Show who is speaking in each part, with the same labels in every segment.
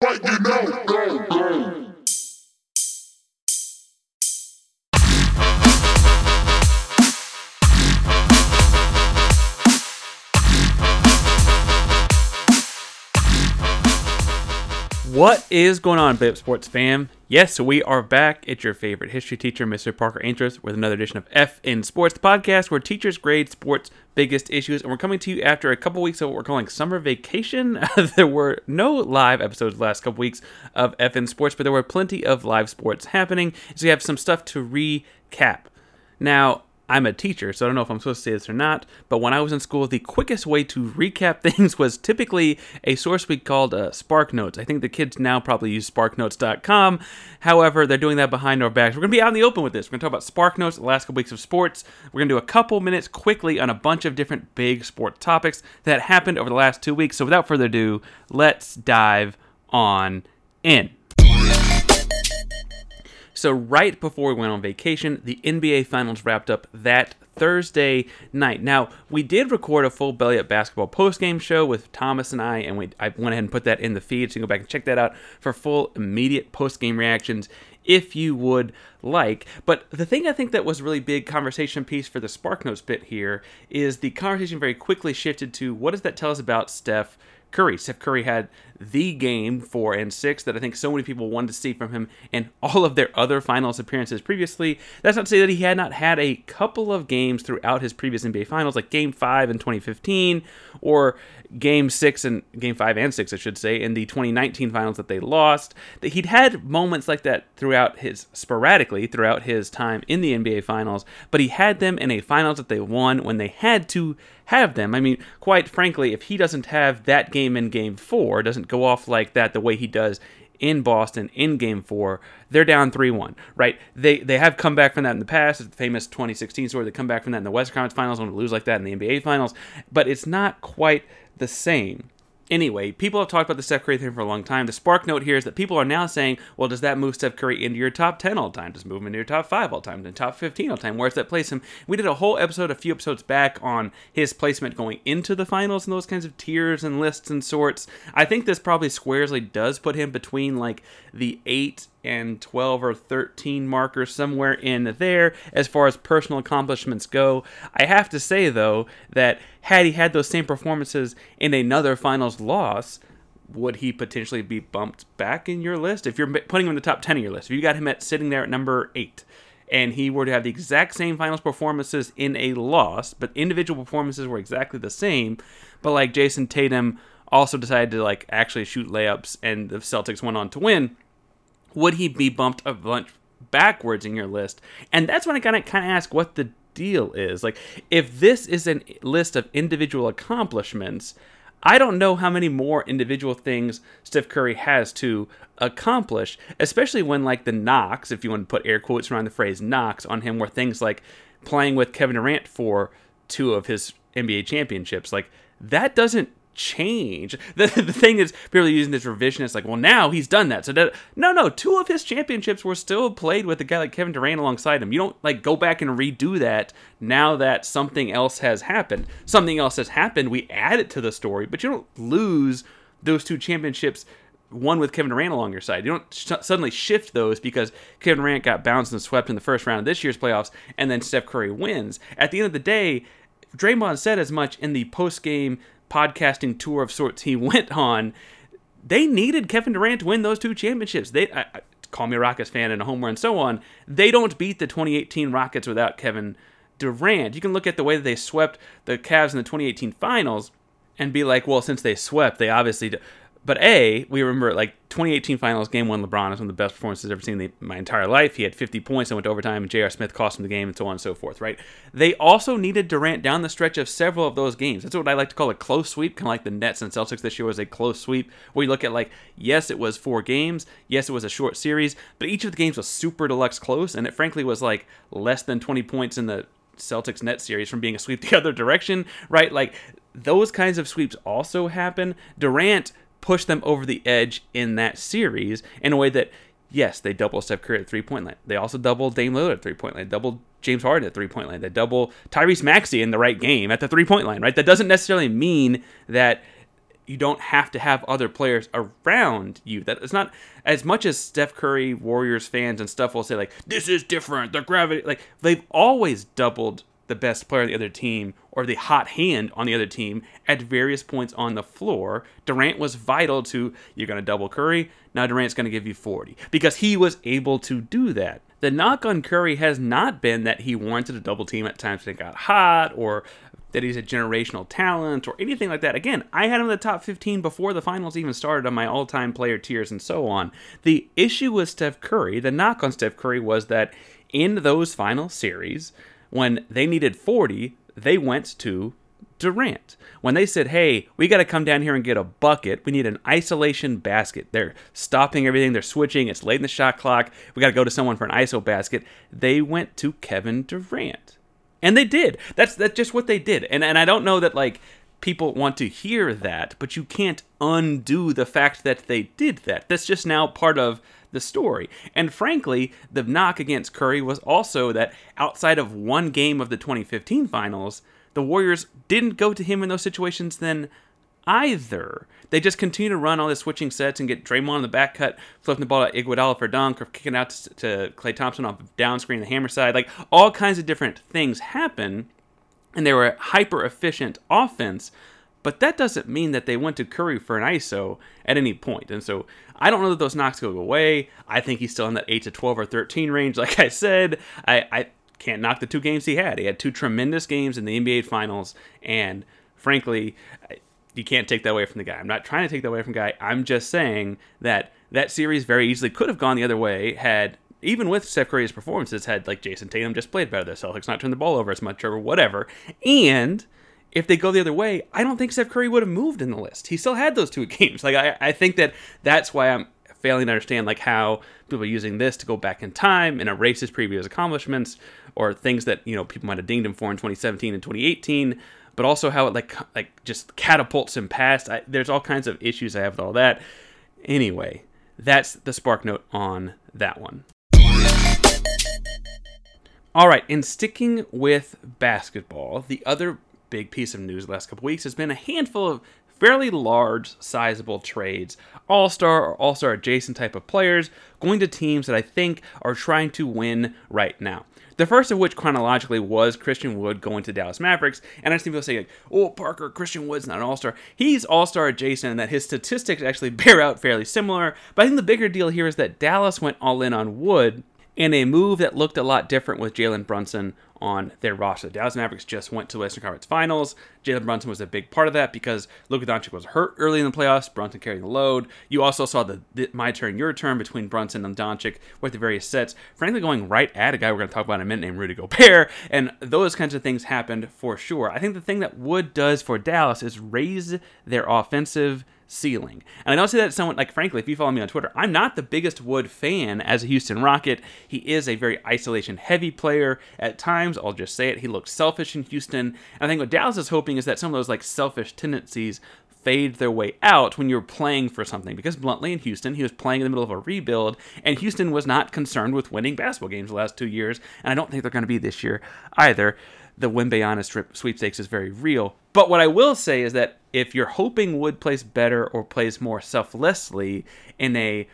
Speaker 1: What you know, go, go.
Speaker 2: What is going on, Bip Sports fam? Yes, we are back. It's your favorite history teacher, Mr. Parker Andrus, with another edition of F in Sports, the podcast where teachers grade sports' biggest issues. And we're coming to you after a couple weeks of what we're calling summer vacation. there were no live episodes last couple weeks of F in Sports, but there were plenty of live sports happening. So we have some stuff to recap. Now, I'm a teacher, so I don't know if I'm supposed to say this or not, but when I was in school, the quickest way to recap things was typically a source we called uh, SparkNotes. I think the kids now probably use SparkNotes.com. However, they're doing that behind our backs. We're going to be out in the open with this. We're going to talk about SparkNotes, the last couple weeks of sports. We're going to do a couple minutes quickly on a bunch of different big sport topics that happened over the last two weeks. So without further ado, let's dive on in. So, right before we went on vacation, the NBA Finals wrapped up that Thursday night. Now, we did record a full Belly Up basketball post-game show with Thomas and I, and we I went ahead and put that in the feed, so you can go back and check that out for full immediate post-game reactions if you would like. But the thing I think that was really big conversation piece for the SparkNotes bit here is the conversation very quickly shifted to what does that tell us about Steph Curry. Steph Curry had the game four and six that I think so many people wanted to see from him in all of their other finals appearances previously. That's not to say that he had not had a couple of games throughout his previous NBA finals, like game five in 2015 or game six and game five and six, I should say, in the 2019 finals that they lost. That he'd had moments like that throughout his sporadically throughout his time in the NBA finals, but he had them in a finals that they won when they had to have them. I mean, quite frankly, if he doesn't have that game in game four, doesn't go off like that the way he does in Boston in game four, they're down 3 1, right? They they have come back from that in the past. It's the famous 2016 story. They come back from that in the Western Conference finals when they lose like that in the NBA finals, but it's not quite the same. Anyway, people have talked about the Steph Curry thing for a long time. The spark note here is that people are now saying, well, does that move Steph Curry into your top 10 all time? Does move him into your top 5 all time? Then top 15 all time? Where does that place him? We did a whole episode a few episodes back on his placement going into the finals and those kinds of tiers and lists and sorts. I think this probably squarely does put him between like the 8 and 12 or 13 markers somewhere in there as far as personal accomplishments go. I have to say though that had he had those same performances in another finals loss, would he potentially be bumped back in your list? If you're putting him in the top 10 of your list, if you got him at sitting there at number 8 and he were to have the exact same finals performances in a loss, but individual performances were exactly the same, but like Jayson Tatum also decided to like actually shoot layups and the Celtics went on to win, would he be bumped a bunch backwards in your list? And that's when I kind of kind of ask what the deal is. Like, if this is a list of individual accomplishments, I don't know how many more individual things Steph Curry has to accomplish, especially when like the knocks, if you want to put air quotes around the phrase knocks on him, were things like playing with Kevin Durant for two of his NBA championships. Like that doesn't change. The, the thing is, people are using this revisionist, like, well, now he's done that. So that, no, no, two of his championships were still played with a guy like Kevin Durant alongside him. You don't like go back and redo that now that something else has happened. Something else has happened. We add it to the story, but you don't lose those two championships one with Kevin Durant along your side. You don't sh- suddenly shift those because Kevin Durant got bounced and swept in the first round of this year's playoffs, and then Steph Curry wins. At the end of the day, Draymond said as much in the post game podcasting tour of sorts he went on. They needed Kevin Durant to win those two championships. They I, I, call me a Rockets fan and a homer and so on. They don't beat the 2018 Rockets without Kevin Durant. You can look at the way that they swept the Cavs in the 2018 Finals and be like, well, since they swept, they obviously. But A, we remember like 2018 Finals Game One. LeBron is one of the best performances I've ever seen in my entire life. He had 50 points and went to overtime, and J.R. Smith cost him the game, and so on and so forth. Right? They also needed Durant down the stretch of several of those games. That's what I like to call a close sweep, kind of like the Nets and Celtics this year was a close sweep, where you look at like, yes, it was four games, yes, it was a short series, but each of the games was super deluxe close, and it frankly was like less than 20 points in the Celtics net series from being a sweep the other direction, right? Like those kinds of sweeps also happen. Durant push them over the edge in that series in a way that, yes, they double Steph Curry at three point line. They also double Dame Lillard at three point line. Double James Harden at three point line. They double Tyrese Maxey in the right game at the three point line. Right. That doesn't necessarily mean that you don't have to have other players around you. That it's not as much as Steph Curry Warriors fans and stuff will say like this is different. The gravity like they've always doubled the best player on the other team or the hot hand on the other team at various points on the floor. Durant was vital to you're going to double Curry, now Durant's going to give you 40 because he was able to do that. The knock on Curry has not been that he warranted a double team at times when it got hot or that he's a generational talent or anything like that. Again, I had him in the top 15 before the finals even started on my all time player tiers and so on. The issue with Steph Curry, the knock on Steph Curry was that in those final series, when they needed 40, they went to Durant. When they said, hey, we got to come down here and get a bucket, we need an isolation basket. They're stopping everything, they're switching, it's late in the shot clock, we got to go to someone for an ISO basket. They went to Kevin Durant. And they did. That's that's just what they did. And and I don't know that like people want to hear that, but you can't undo the fact that they did that. That's just now part of the story. And frankly, the knock against Curry was also that outside of one game of the 2015 finals, the Warriors didn't go to him in those situations then either. They just continue to run all the switching sets and get Draymond in the back cut, flipping the ball to Iguodala for dunk, or kicking out to, to Klay Thompson off of down screen the hammer side. Like all kinds of different things happen, and they were hyper efficient offense. But that doesn't mean that they went to Curry for an ISO at any point. And so I don't know that those knocks go away. I think he's still in that 8 to 12 or 13 range. Like I said, I, I can't knock the two games he had. He had two tremendous games in the NBA Finals. And frankly, you can't take that away from the guy. I'm not trying to take that away from the guy. I'm just saying that that series very easily could have gone the other way had even with Steph Curry's performances, had like Jayson Tatum just played better, the Celtics not turned the ball over as much or whatever. And if they go the other way, I don't think Steph Curry would have moved in the list. He still had those two games. Like I, I think that that's why I'm failing to understand like how people are using this to go back in time and erase his previous accomplishments or things that you know people might have dinged him for in 2017 and 2018 but also how it like like just catapults him past I, there's all kinds of issues i have with all that anyway that's the spark note on that one all right and sticking with basketball the other big piece of news the last couple weeks has been a handful of fairly large, sizable trades. All star or all star adjacent type of players going to teams that I think are trying to win right now. The first of which chronologically was Christian Wood going to Dallas Mavericks. And I see people say, like, oh, Parker, Christian Wood's not an all star. He's all star adjacent and that his statistics actually bear out fairly similar. But I think the bigger deal here is that Dallas went all in on Wood in a move that looked a lot different with Jalen Brunson on their roster. The Dallas Mavericks just went to Western Conference Finals. Jalen Brunson was a big part of that because Luka Doncic was hurt early in the playoffs. Brunson carrying the load. You also saw the, the my turn, your turn between Brunson and Doncic with the various sets. Frankly, going right at a guy we're going to talk about in a minute named Rudy Gobert, and those kinds of things happened for sure. I think the thing that Wood does for Dallas is raise their offensive ceiling. And I don't say that to someone like frankly, if you follow me on Twitter, I'm not the biggest Wood fan as a Houston Rocket. He is a very isolation heavy player at times. I'll just say it. He looks selfish in Houston. And I think what Dallas is hoping is that some of those like selfish tendencies fade their way out when you're playing for something. Because bluntly, in Houston, he was playing in the middle of a rebuild, and Houston was not concerned with winning basketball games the last two years, and I don't think they're going to be this year either. The strip sweepstakes is very real. But what I will say is that if you're hoping Wood plays better or plays more selflessly in a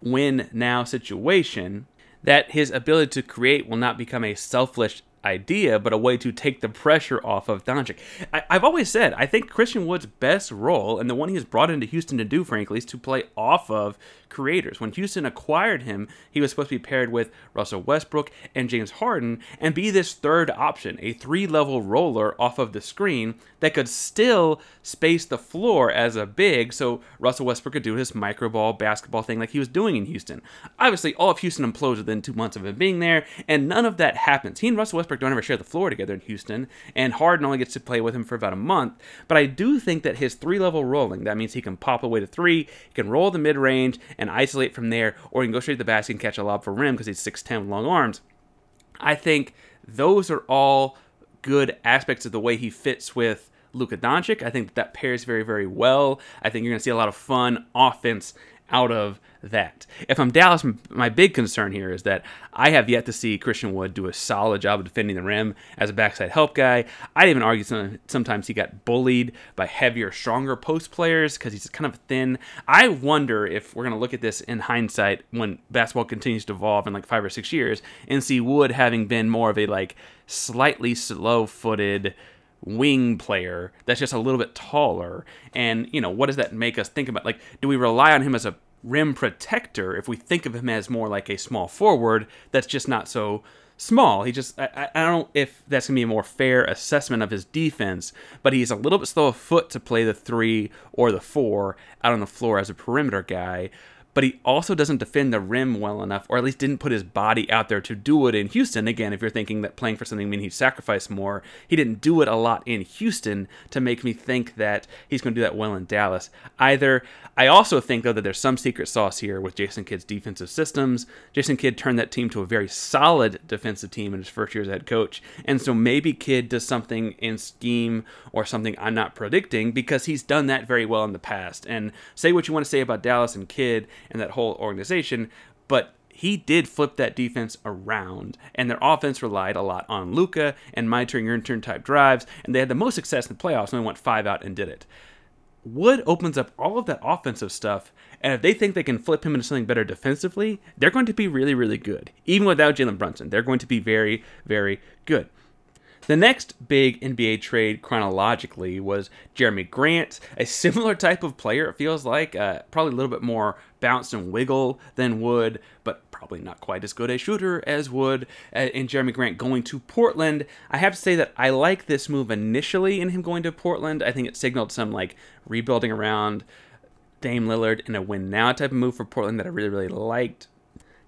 Speaker 2: win now situation, that his ability to create will not become a selfish idea, but a way to take the pressure off of Doncic. I, have always said I think Christian Wood's best role, and the one he was brought into Houston to do, frankly, is to play off of creators. When Houston acquired him, he was supposed to be paired with Russell Westbrook and James Harden and be this third option, a three level roller off of the screen that could still space the floor as a big so Russell Westbrook could do his micro ball basketball thing like he was doing in Houston. Obviously, all of Houston implodes within two months of him being there, and none of that happens. He and Russell Westbrook don't ever share the floor together in Houston, and Harden only gets to play with him for about a month. But I do think that his three level rolling, that means he can pop away to three, he can roll the mid range, and isolate from there, or he can go straight to the basket and catch a lob for rim because he's 6'10 with long arms. I think those are all good aspects of the way he fits with Luka Doncic. I think that pairs very, very well. I think you're going to see a lot of fun offense out of that. If I'm Dallas, my big concern here is that I have yet to see Christian Wood do a solid job of defending the rim as a backside help guy. I'd even argue sometimes he got bullied by heavier, stronger post players because he's kind of thin. I wonder if we're going to look at this in hindsight when basketball continues to evolve in like five or six years and see Wood having been more of a like slightly slow footed wing player that's just a little bit taller. And, you know, what does that make us think about? Like, do we rely on him as a rim protector if we think of him as more like a small forward that's just not so small. He just, I, I don't know if that's going to be a more fair assessment of his defense, but he's a little bit slow of foot to play the three or the four out on the floor as a perimeter guy but he also doesn't defend the rim well enough, or at least didn't put his body out there to do it in Houston. Again, if you're thinking that playing for something means he sacrificed more, he didn't do it a lot in Houston to make me think that he's going to do that well in Dallas either. I also think, though, that there's some secret sauce here with Jason Kidd's defensive systems. Jason Kidd turned that team to a very solid defensive team in his first year as head coach, and so maybe Kidd does something in scheme or something I'm not predicting because he's done that very well in the past. And say what you want to say about Dallas and Kidd and that whole organization, but he did flip that defense around, and their offense relied a lot on Luka and my turn, your turn type drives, and they had the most success in the playoffs when they went five out and did it. Wood opens up all of that offensive stuff, and if they think they can flip him into something better defensively, they're going to be really, really good. Even without Jalen Brunson, they're going to be very, very good. The next big NBA trade chronologically was Jerami Grant, a similar type of player, it feels like. Uh, probably a little bit more bounce and wiggle than Wood, but probably not quite as good a shooter as Wood. Uh, and Jerami Grant going to Portland. I have to say that I like this move initially in him going to Portland. I think it signaled some like rebuilding around Dame Lillard in a win now type of move for Portland that I really, really liked.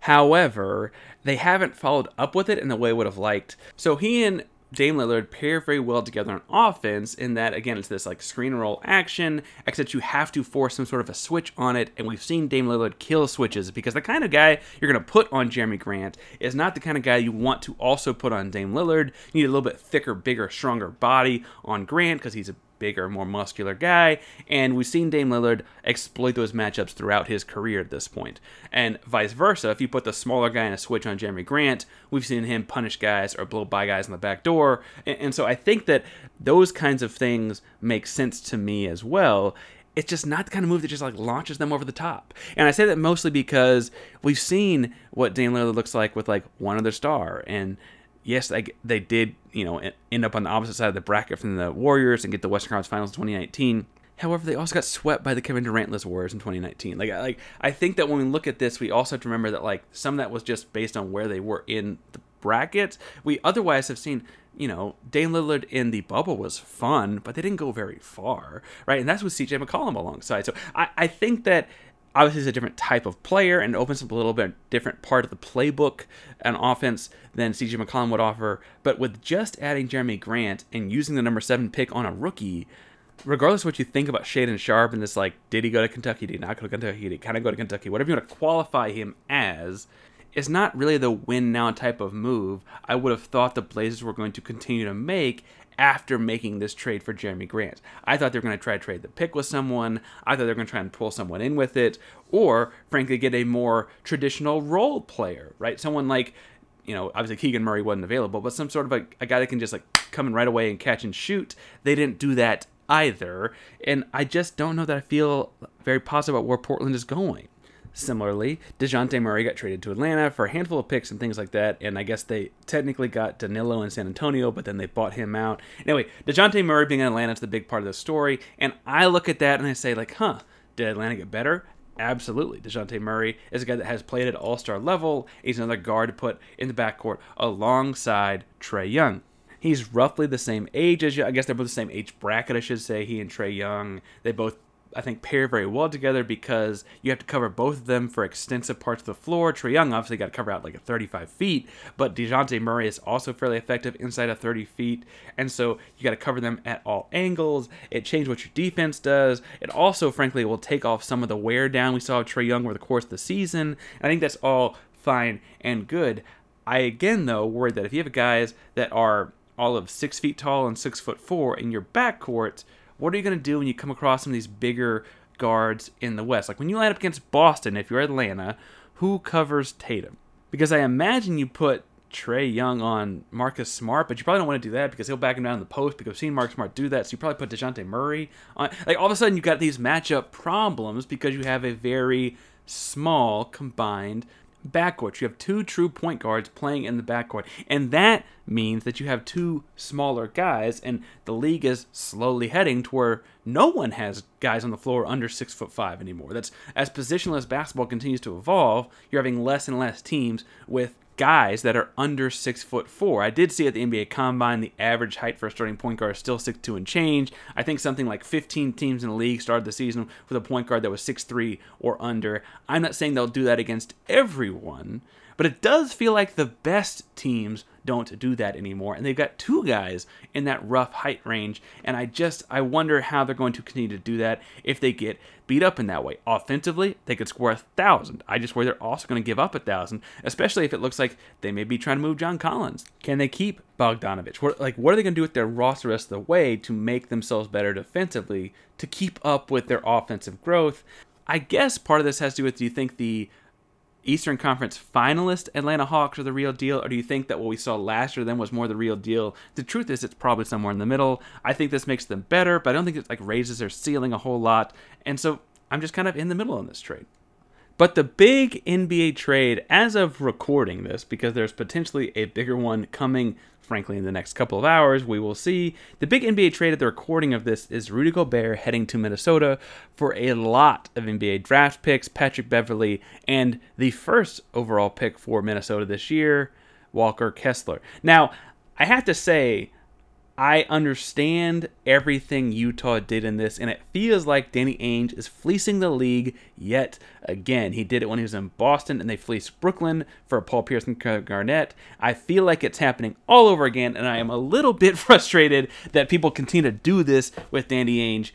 Speaker 2: However, they haven't followed up with it in the way I would have liked. So he and Dame Lillard pair very well together on offense in that, again, it's this like screen roll action, except you have to force some sort of a switch on it. And we've seen Dame Lillard kill switches because the kind of guy you're going to put on Jerami Grant is not the kind of guy you want to also put on Dame Lillard. You need a little bit thicker, bigger, stronger body on Grant because he's a bigger, more muscular guy, and we've seen Dame Lillard exploit those matchups throughout his career at this point. And vice versa, if you put the smaller guy in a switch on Jerami Grant, we've seen him punish guys or blow by guys in the back door. And, and so I think that those kinds of things make sense to me as well it's just not the kind of move that just like launches them over the top. And I say that mostly because we've seen what Dame Lillard looks like with like one other star, and yes, they, they did, you know, end up on the opposite side of the bracket from the Warriors and get the Western Conference Finals in 2019. However, they also got swept by the Kevin Durantless Warriors in 2019. Like, like I think that when we look at this, we also have to remember that like some of that was just based on where they were in the bracket. We otherwise have seen, you know, Dame Lillard in the bubble was fun, but they didn't go very far, right? And that's with CJ McCollum alongside. So I, I think that obviously is a different type of player and opens up a little bit different part of the playbook and offense than CJ McCollum would offer. But with just adding Jerami Grant and using the number seven pick on a rookie, regardless of what you think about Shaedon Sharpe and this, like, did he go to Kentucky? Did he not go to Kentucky? Did he kind of go to Kentucky? Whatever you want to qualify him as, is not really the win now type of move I would have thought the Blazers were going to continue to make after making this trade for Jerami Grant. I thought they were going to try to trade the pick with someone. I thought they were going to try and pull someone in with it, or frankly, get a more traditional role player, right? Someone like, you know, obviously Keegan Murray wasn't available, but some sort of a, a guy that can just like come in right away and catch and shoot. They didn't do that either, and I just don't know that I feel very positive about where Portland is going. Similarly, DeJounte Murray got traded to Atlanta for a handful of picks and things like that, and I guess they technically got Danilo in San Antonio, but then they bought him out. Anyway, DeJounte Murray being in Atlanta is the big part of the story, and I look at that and I say, like, huh, did Atlanta get better? Absolutely. DeJounte Murray is a guy that has played at all star level. He's another guard to put in the backcourt alongside Trae Young. He's roughly the same age as you. I guess they're both the same age bracket, I should say. He and Trae Young. They both I think pair very well together because you have to cover both of them for extensive parts of the floor. Trae Young obviously got to cover out like a 35 feet, but DeJounte Murray is also fairly effective inside of 30 feet, and so you got to cover them at all angles. It changes what your defense does. It also, frankly, will take off some of the wear down we saw of Trae Young over the course of the season. I think that's all fine and good. I again though worry that if you have guys that are all of six feet tall and six foot four in your backcourt what are you going to do when you come across some of these bigger guards in the West? Like when you line up against Boston, if you're Atlanta, who covers Tatum? Because I imagine you put Trae Young on Marcus Smart, but you probably don't want to do that because he'll back him down in the post because I've seen Marcus Smart do that. So you probably put DeJounte Murray on. Like all of a sudden, you've got these matchup problems because you have a very small combined backcourt. You have two true point guards playing in the backcourt, and that means that you have two smaller guys, and the league is slowly heading to where no one has guys on the floor under six foot five anymore. That's as positionless basketball continues to evolve, you're having less and less teams with guys that are under six foot four. I did see at the NBA Combine the average height for a starting point guard is still six two and change. I think something like 15 teams in the league started the season with a point guard that was six three or under. I'm not saying they'll do that against everyone, but it does feel like the best teams don't do that anymore. And they've got two guys in that rough height range. And I just, I wonder how they're going to continue to do that if they get beat up in that way. Offensively, they could score a thousand. I just worry they're also going to give up a thousand, especially if it looks like they may be trying to move John Collins. Can they keep Bogdanovic? What, like, what are they going to do with their roster rest of the way to make themselves better defensively to keep up with their offensive growth? I guess part of this has to do with do you think the Eastern Conference finalist Atlanta Hawks are the real deal, or do you think that what we saw last year then was more the real deal? The truth is, it's probably somewhere in the middle. I think this makes them better, but I don't think it like raises their ceiling a whole lot, and so I'm just kind of in the middle on this trade. But the big NBA trade, as of recording this, because there's potentially a bigger one coming frankly, in the next couple of hours, we will see. The big NBA trade at the recording of this is Rudy Gobert heading to Minnesota for a lot of NBA draft picks, Patrick Beverley, and the first overall pick for Minnesota this year, Walker Kessler. Now, I have to say, I understand everything Utah did in this, and it feels like Danny Ainge is fleecing the league yet again. He did it when he was in Boston, and they fleeced Brooklyn for Paul Pierce and Garnett. I feel like it's happening all over again, and I am a little bit frustrated that people continue to do this with Danny Ainge.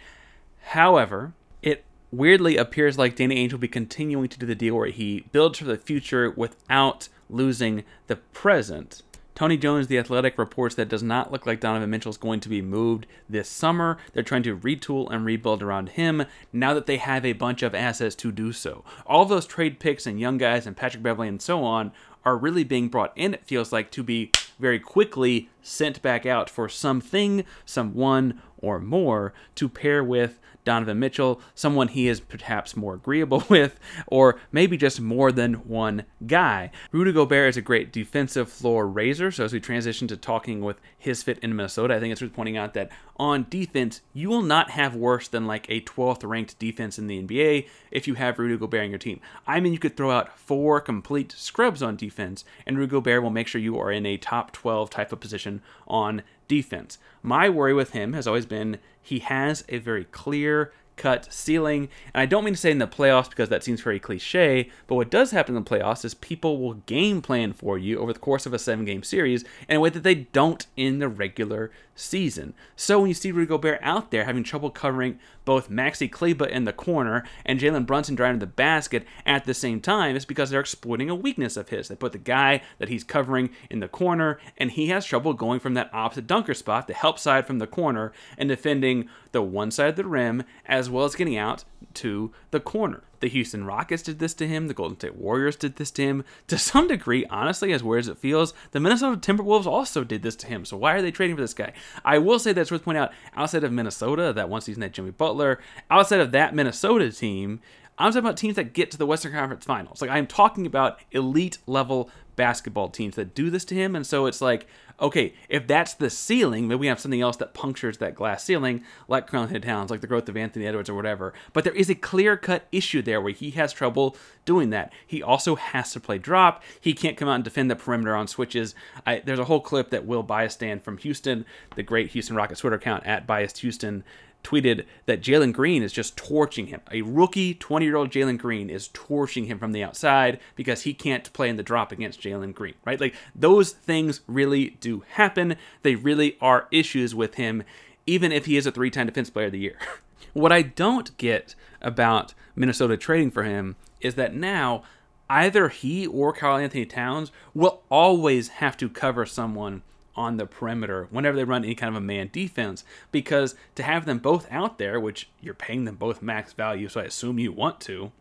Speaker 2: However, it weirdly appears like Danny Ainge will be continuing to do the deal where he builds for the future without losing the present. Tony Jones, The Athletic, reports that does not look like Donovan Mitchell is going to be moved this summer. They're trying to retool and rebuild around him now that they have a bunch of assets to do so. All those trade picks and young guys and Patrick Beverley and so on are really being brought in, it feels like, to be very quickly sent back out for something, someone, or more to pair with Donovan Mitchell, someone he is perhaps more agreeable with, or maybe just more than one guy. Rudy Gobert is a great defensive floor raiser, so as we transition to talking with his fit in Minnesota, I think it's worth pointing out that on defense, you will not have worse than like a 12th ranked defense in the NBA if you have Rudy Gobert on your team. I mean, you could throw out four complete scrubs on defense, and Rudy Gobert will make sure you are in a top 12 type of position on defense. My worry with him has always been he has a very clear, cut ceiling. And I don't mean to say in the playoffs because that seems very cliche, but what does happen in the playoffs is people will game plan for you over the course of a seven game series in a way that they don't in the regular season. So when you see Rudy Gobert out there having trouble covering both Maxi Kleber in the corner and Jalen Brunson driving the basket at the same time, it's because they're exploiting a weakness of his. They put the guy that he's covering in the corner, and he has trouble going from that opposite dunker spot, the help side from the corner, and defending the one side of the rim as well as getting out to the corner. The Houston Rockets did this to him. The Golden State Warriors did this to him. To some degree, honestly, as weird as it feels, the Minnesota Timberwolves also did this to him. So why are they trading for this guy? I will say that's worth pointing out. Outside of Minnesota, that one season had Jimmy Butler, outside of that Minnesota team, I'm talking about teams that get to the Western Conference Finals. Like I'm talking about elite level basketball teams that do this to him, and so it's like, okay, if that's the ceiling, maybe we have something else that punctures that glass ceiling, like Carlton Towns, like the growth of Anthony Edwards or whatever. But there is a clear cut issue there where he has trouble doing that. He also has to play drop. He can't come out and defend the perimeter on switches. I, there's a whole clip that Will Biastan from Houston, the great Houston Rockets Twitter account at Biased Houston tweeted that Jalen Green is just torching him. A rookie 20 year old Jalen Green is torching him from the outside because he can't play in the drop against Jalen Green, right? Like those things really do happen. They really are issues with him, even if he is a three time defense player of the year. what I don't get about Minnesota trading for him is that now either he or Karl-Anthony Towns will always have to cover someone on the perimeter whenever they run any kind of a man defense because to have them both out there, which you're paying them both max value, so I assume you want to,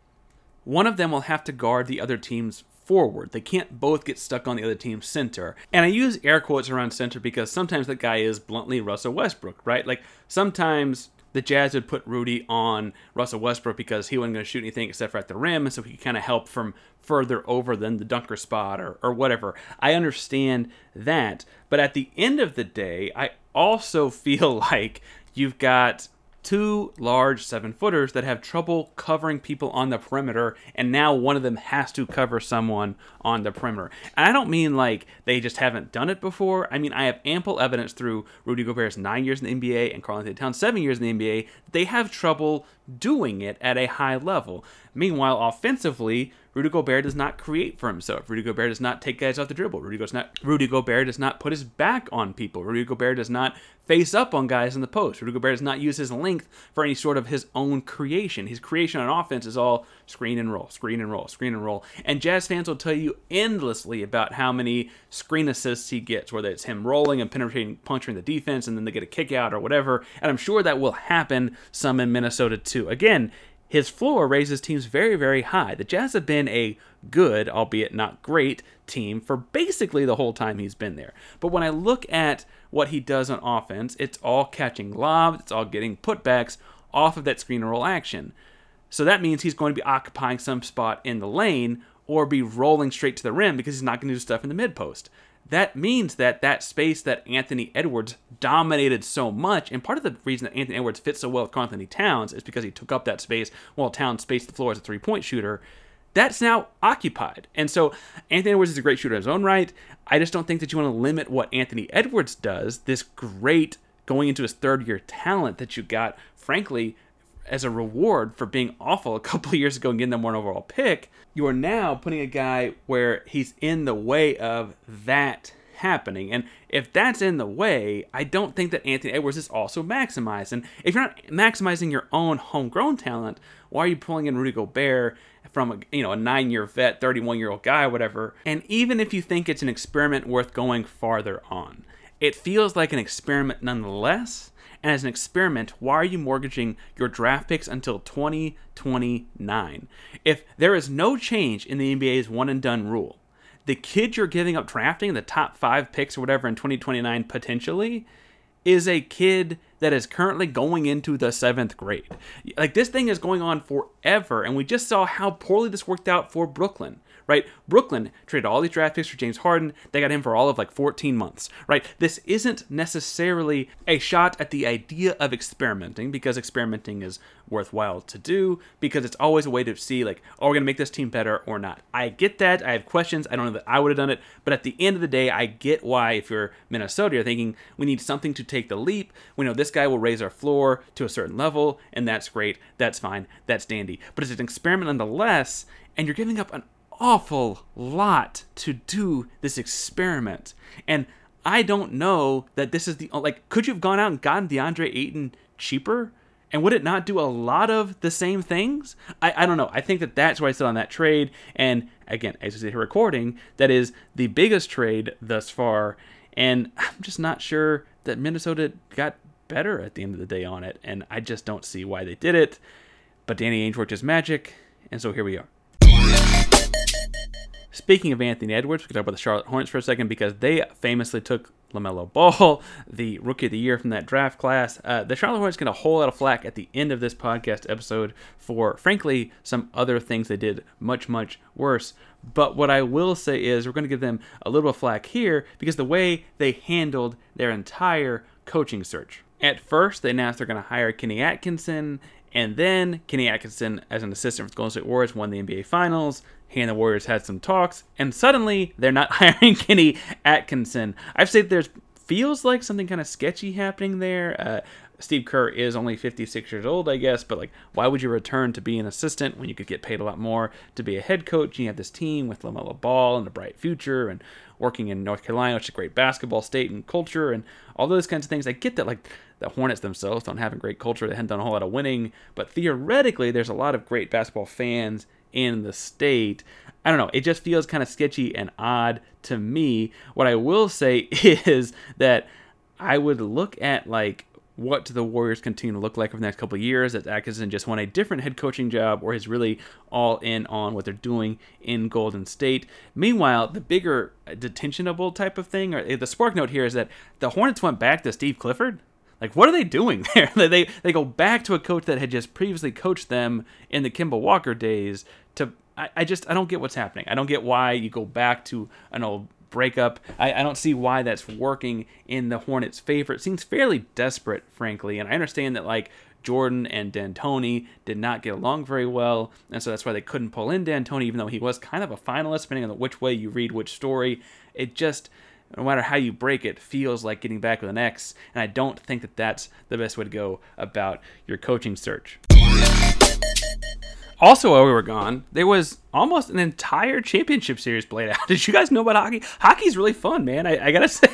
Speaker 2: one of them will have to guard the other team's forward. They can't both get stuck on the other team's center. And I use air quotes around center because sometimes that guy is bluntly Russell Westbrook, right? Like sometimes the Jazz would put Rudy on Russell Westbrook because he wasn't going to shoot anything except for at the rim, and so he could kind of help from further over than the dunker spot or, or whatever. I understand that. But at the end of the day, I also feel like you've got two large seven footers that have trouble covering people on the perimeter, and now one of them has to cover someone on the perimeter. And I don't mean like they just haven't done it before. I mean, I have ample evidence through Rudy Gobert's nine years in the NBA and Karl-Anthony Towns' seven years in the NBA they have trouble doing it at a high level. Meanwhile, offensively, Rudy Gobert does not create for himself. Rudy Gobert does not take guys off the dribble. Rudy, goes not, Rudy Gobert does not put his back on people. Rudy Gobert does not face up on guys in the post. Rudy Gobert does not use his length for any sort of his own creation. His creation on offense is all screen and roll, screen and roll, screen and roll. And Jazz fans will tell you endlessly about how many screen assists he gets, whether it's him rolling and penetrating, puncturing the defense, and then they get a kick out or whatever. And I'm sure that will happen some in Minnesota too. Again, his floor raises teams very, very high. The Jazz have been a good, albeit not great, team for basically the whole time he's been there. But when I look at what he does on offense, it's all catching lobs, it's all getting putbacks off of that screen and roll action. So that means he's going to be occupying some spot in the lane or be rolling straight to the rim because he's not going to do stuff in the mid post that means that that space that Anthony Edwards dominated so much, and part of the reason that Anthony Edwards fits so well with Anthony Towns is because he took up that space while Towns spaced the floor as a three point shooter. That's now occupied. And so Anthony Edwards is a great shooter in his own right. I just don't think that you want to limit what Anthony Edwards does, this great going into his third year talent that you got, frankly, as a reward for being awful a couple years ago and getting them one overall pick, you are now putting a guy where he's in the way of that happening. And if that's in the way, I don't think that Anthony Edwards is also maximized. And if you're not maximizing your own homegrown talent, why are you pulling in Rudy Gobert from a you know a nine year vet, 31 year old guy, whatever? And even if you think it's an experiment worth going farther on, it feels like an experiment nonetheless and as an experiment, why are you mortgaging your draft picks until 2029? If there is no change in the NBA's one and done rule, the kid you're giving up drafting, the top five picks or whatever in 2029 potentially, is a kid that is currently going into the seventh grade. Like this thing is going on forever, and we just saw how poorly this worked out for Brooklyn right? Brooklyn traded all these draft picks for James Harden. They got him for all of like 14 months, right? This isn't necessarily a shot at the idea of experimenting because experimenting is worthwhile to do because it's always a way to see like, oh, are we going to make this team better or not? I get that. I have questions. I don't know that I would have done it, but at the end of the day, I get why if you're Minnesota, you're thinking we need something to take the leap. We know this guy will raise our floor to a certain level, and that's great. That's fine. That's dandy. But it's an experiment nonetheless, and you're giving up an awful lot to do this experiment. And I don't know that this is the like. Could you have gone out and gotten DeAndre Ayton cheaper? And would it not do a lot of the same things? I, I don't know. I think that that's why I sit on that trade. And again, as we sit here recording, that is the biggest trade thus far. And I'm just not sure that Minnesota got better at the end of the day on it. And I just don't see why they did it. But Danny Ainge worked his magic. And so here we are. Speaking of Anthony Edwards, we can talk about the Charlotte Hornets for a second because they famously took LaMelo Ball, the rookie of the year from that draft class. Uh, the Charlotte Hornets get a whole lot of flack at the end of this podcast episode for, frankly, some other things they did much, much worse. But what I will say is we're going to give them a little flack here because the way they handled their entire coaching search. At first, they announced they're going to hire Kenny Atkinson, and then Kenny Atkinson, as an assistant for the Golden State Warriors, won the NBA Finals. He and the Warriors had some talks, and suddenly they're not hiring Kenny Atkinson. I've said there's feels like something kind of sketchy happening there. Uh, Steve Kerr is only 56 years old, I guess, but like, why would you return to be an assistant when you could get paid a lot more to be a head coach? And you have this team with LaMelo Ball and a bright future and working in North Carolina, which is a great basketball state and culture and all those kinds of things. I get that, like, the Hornets themselves don't have a great culture. They haven't done a whole lot of winning, but theoretically, there's a lot of great basketball fans in the state. I don't know. It just feels kind of sketchy and odd to me. What I will say is that I would look at like what the Warriors continue to look like over the next couple years? That Atkinson just won a different head coaching job or is really all in on what they're doing in Golden State. Meanwhile, the bigger detentionable type of thing, or eh, the spark note here is that the Hornets went back to Steve Clifford. Like, what are they doing there? they they go back to a coach that had just previously coached them in the Kemba Walker days. To I, I just I don't get what's happening. I don't get why you go back to an old breakup. I, I don't see why that's working in the Hornets' favor. It seems fairly desperate, frankly. And I understand that like Jordan and D'Antoni did not get along very well, and so that's why they couldn't pull in D'Antoni, even though he was kind of a finalist, depending on which way you read which story. It just no matter how you break it, feels like getting back with an ex. And I don't think that that's the best way to go about your coaching search. Also, while we were gone, there was almost an entire championship series played out. Did you guys know about hockey? Hockey's really fun, man. I, I gotta say.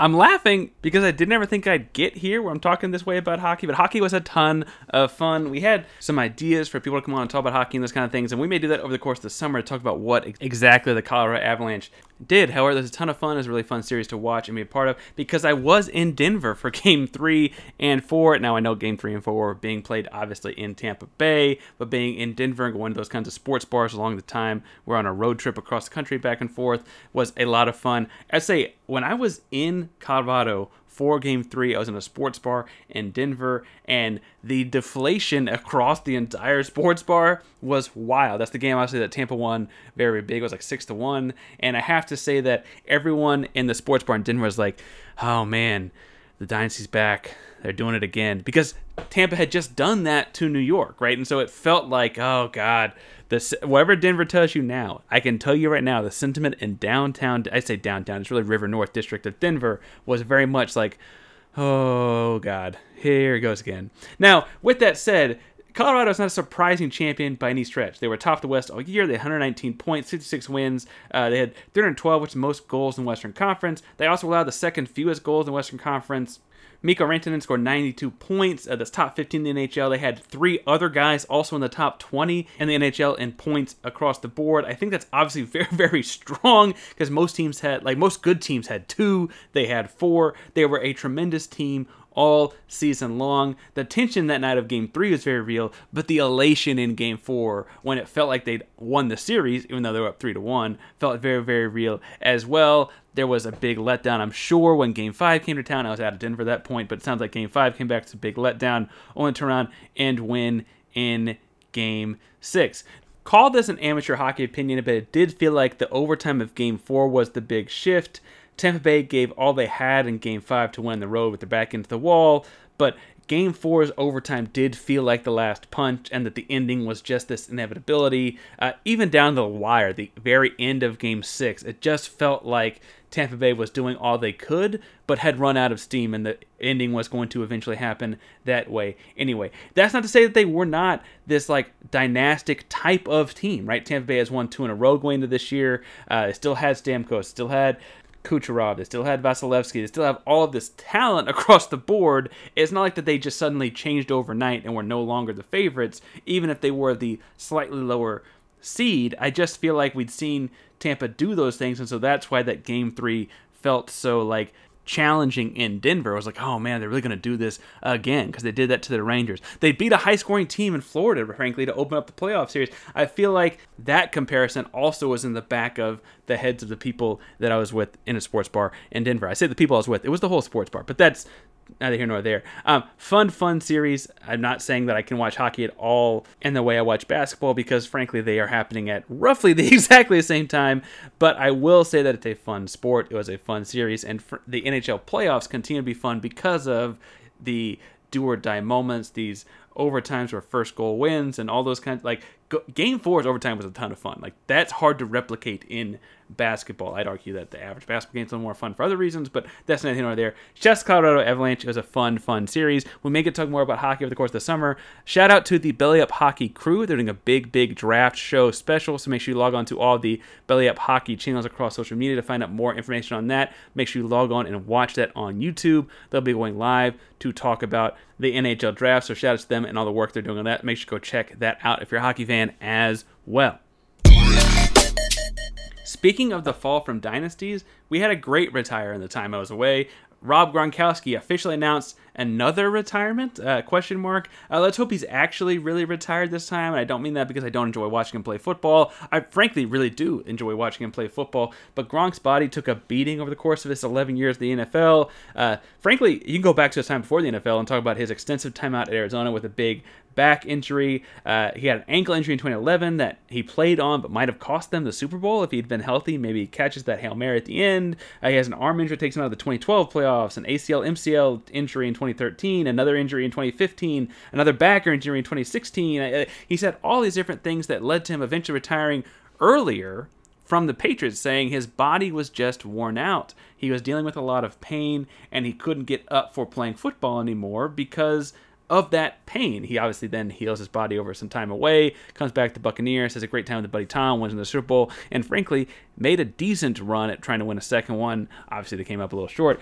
Speaker 2: I'm laughing because I did never think I'd get here where I'm talking this way about hockey, but hockey was a ton of fun. We had some ideas for people to come on and talk about hockey and those kind of things, and we may do that over the course of the summer to talk about what exactly the Colorado Avalanche did. However, there's a ton of fun. It's a really fun series to watch and be a part of because I was in Denver for game three and four. Now I know game three and four were being played obviously in Tampa Bay, but being in Denver and going to those kinds of sports bars along the time we're on a road trip across the country back and forth was a lot of fun. I say when I was in Colorado for game three. I was in a sports bar in Denver, and the deflation across the entire sports bar was wild. That's the game obviously that Tampa won very big. It was like six to one. And I have to say that everyone in the sports bar in Denver was like, oh man, the dynasty's back. They're doing it again. Because Tampa had just done that to New York, right? And so it felt like, oh God, this whatever Denver tells you now, I can tell you right now, the sentiment in downtown, I say downtown, it's really River North district of Denver, was very much like, oh God, here it goes again. Now, with that said, Colorado is not a surprising champion by any stretch. They were top of the West all year. They had 119 points, 66 wins. Uh, they had 312, which is most goals in Western Conference. They also allowed the second fewest goals in Western Conference. Mikko Rantanen scored 92 points. Uh, that's top 15 in the NHL. They had three other guys also in the top 20 in the NHL in points across the board. I think that's obviously very, very strong because most teams had, like most good teams had two. They had four. They were a tremendous team all season long. The tension that night of game three was very real, but the elation in game four, when it felt like they'd won the series, even though they were up three to one, felt very, very real as well. There was a big letdown, I'm sure, when game five came to town. I was out of Denver at that point, but it sounds like game five came back to a big letdown, only turn around and win in game six call this an amateur hockey opinion, but it did feel like the overtime of game four was the big shift. Tampa Bay gave all they had in game five to win the road with their back into the wall, but Game four's overtime did feel like the last punch, and that the ending was just this inevitability. Uh, even down the wire, the very end of Game six, it just felt like Tampa Bay was doing all they could, but had run out of steam, and the ending was going to eventually happen that way anyway. That's not to say that they were not this like dynastic type of team, right? Tampa Bay has won two in a row going into this year. Uh, still had Stamkos, still had Kucherov, they still had Vasilevskiy, they still have all of this talent across the board. It's not like that they just suddenly changed overnight and were no longer the favorites, even if they were the slightly lower seed. I just feel like we'd seen Tampa do those things, and so that's why that game three felt so like challenging in Denver. I was like, oh man, they're really going to do this again because they did that to the Rangers. They beat a high scoring team in Florida, frankly, to open up the playoff series. I feel like that comparison also was in the back of the heads of the people that I was with in a sports bar in Denver. I say the people I was with, it was the whole sports bar, but that's neither here nor there. Um, fun, fun series. I'm not saying that I can watch hockey at all in the way I watch basketball because, frankly, they are happening at roughly the exactly the same time. But I will say that it's a fun sport. It was a fun series, and the NHL playoffs continue to be fun because of the do or die moments, these overtimes where first goal wins, and all those kinds. Like game four's overtime was a ton of fun. Like that's hard to replicate in basketball. I'd argue that the average basketball game's a little more fun for other reasons, but that's neither here nor there. Just Colorado Avalanche was a fun, fun series. We may get to talk more about hockey over the course of the summer. Shout out to the Belly Up Hockey crew. They're doing a big, big draft show special, so make sure you log on to all the Belly Up Hockey channels across social media to find out more information on that. Make sure you log on and watch that on YouTube. They'll be going live to talk about the NHL draft, so shout out to them and all the work they're doing on that. Make sure you go check that out if you're a hockey fan as well. Speaking of the fall from dynasties, we had a great retire in the time I was away. Rob Gronkowski officially announced another retirement? Uh, question mark. Uh, let's hope he's actually really retired this time. And I don't mean that because I don't enjoy watching him play football. I frankly really do enjoy watching him play football. But Gronk's body took a beating over the course of his 11 years in the NFL. Uh, frankly, you can go back to his time before the NFL and talk about his extensive time out at Arizona with a big back injury. Uh, he had an ankle injury in 2011 that he played on, but might have cost them the Super Bowl if he'd been healthy. Maybe he catches that Hail Mary at the end. Uh, he has an arm injury that takes him out of the 2012 playoffs, an ACL, MCL injury in 2013, another injury in 2015, another back injury in 2016. Uh, he said all these different things that led to him eventually retiring earlier from the Patriots saying his body was just worn out. He was dealing with a lot of pain and he couldn't get up for playing football anymore because of that pain. He obviously then heals his body over some time away, comes back to Buccaneers, has a great time with Buddy Tom, wins in the Super Bowl, and frankly, made a decent run at trying to win a second one. Obviously, they came up a little short,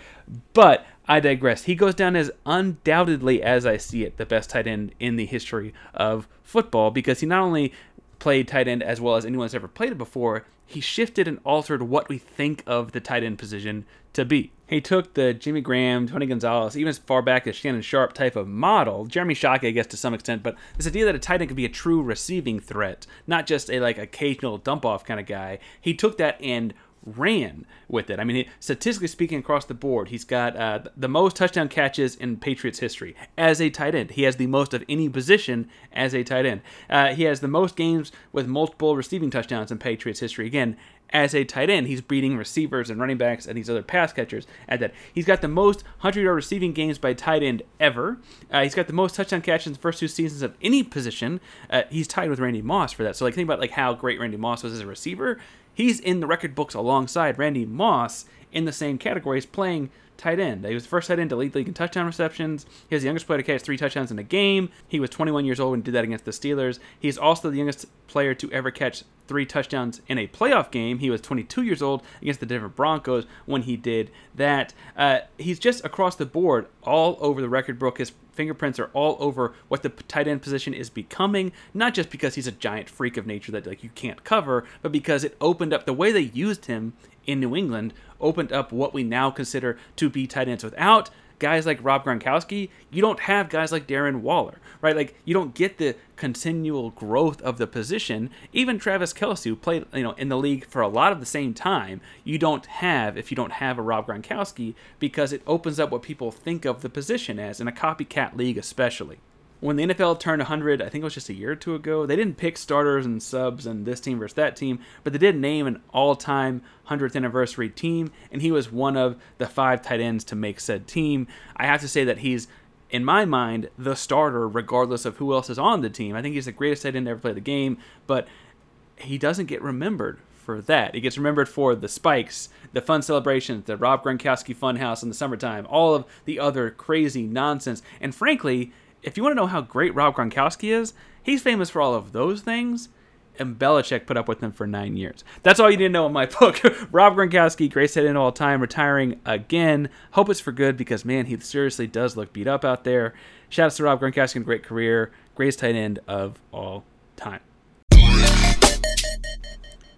Speaker 2: but I digress. He goes down as undoubtedly, as I see it, the best tight end in the history of football because he not only played tight end as well as anyone's ever played it before, he shifted and altered what we think of the tight end position to be. He took the Jimmy Graham, Tony Gonzalez, even as far back as Shannon Sharpe type of model, Jeremy Shockey, I guess, to some extent, but this idea that a tight end could be a true receiving threat, not just a like occasional dump off kind of guy. He took that and ran with it. I mean, statistically speaking, across the board, he's got uh, the most touchdown catches in Patriots history as a tight end. He has the most of any position as a tight end. Uh, he has the most games with multiple receiving touchdowns in Patriots history. Again, as a tight end, he's beating receivers and running backs and these other pass catchers at that. He's got the most 100 yard receiving games by tight end ever. Uh, he's got the most touchdown catches in the first two seasons of any position. Uh, he's tied with Randy Moss for that. So, like, think about like how great Randy Moss was as a receiver he's in the record books alongside Randy Moss in the same categories playing tight end. He was the first tight end to lead the league in touchdown receptions. He was the youngest player to catch three touchdowns in a game. He was 21 years old and did that against the Steelers. He's also the youngest player to ever catch three touchdowns in a playoff game. He was 22 years old against the Denver Broncos when he did that. Uh, he's just across the board all over the record book. His fingerprints are all over what the tight end position is becoming, not just because he's a giant freak of nature that like you can't cover, but because it opened up the way they used him in New England opened up what we now consider to be tight ends without guys like Rob Gronkowski, you don't have guys like Darren Waller, right? Like you don't get the continual growth of the position. Even Travis Kelce, who played you know in the league for a lot of the same time, you don't have if you don't have a Rob Gronkowski because it opens up what people think of the position as in a copycat league, especially when the NFL turned 100, I think it was just a year or two ago, they didn't pick starters and subs and this team versus that team, but they did name an all time 100th anniversary team, and he was one of the five tight ends to make said team. I have to say that he's in my mind, the starter, regardless of who else is on the team. I think he's the greatest tight end to ever play the game, but he doesn't get remembered for that. He gets remembered for the spikes, the fun celebrations, the Rob Gronkowski Funhouse in the summertime, all of the other crazy nonsense. And frankly, if you want to know how great Rob Gronkowski is, he's famous for all of those things. And Belichick put up with him for nine years. That's all you need to know in my book. Rob Gronkowski, great head in all time, retiring again. Hope it's for good because man, he seriously does look beat up out there. Shout out to Rob Gronkowski, great career, greatest tight end of all time.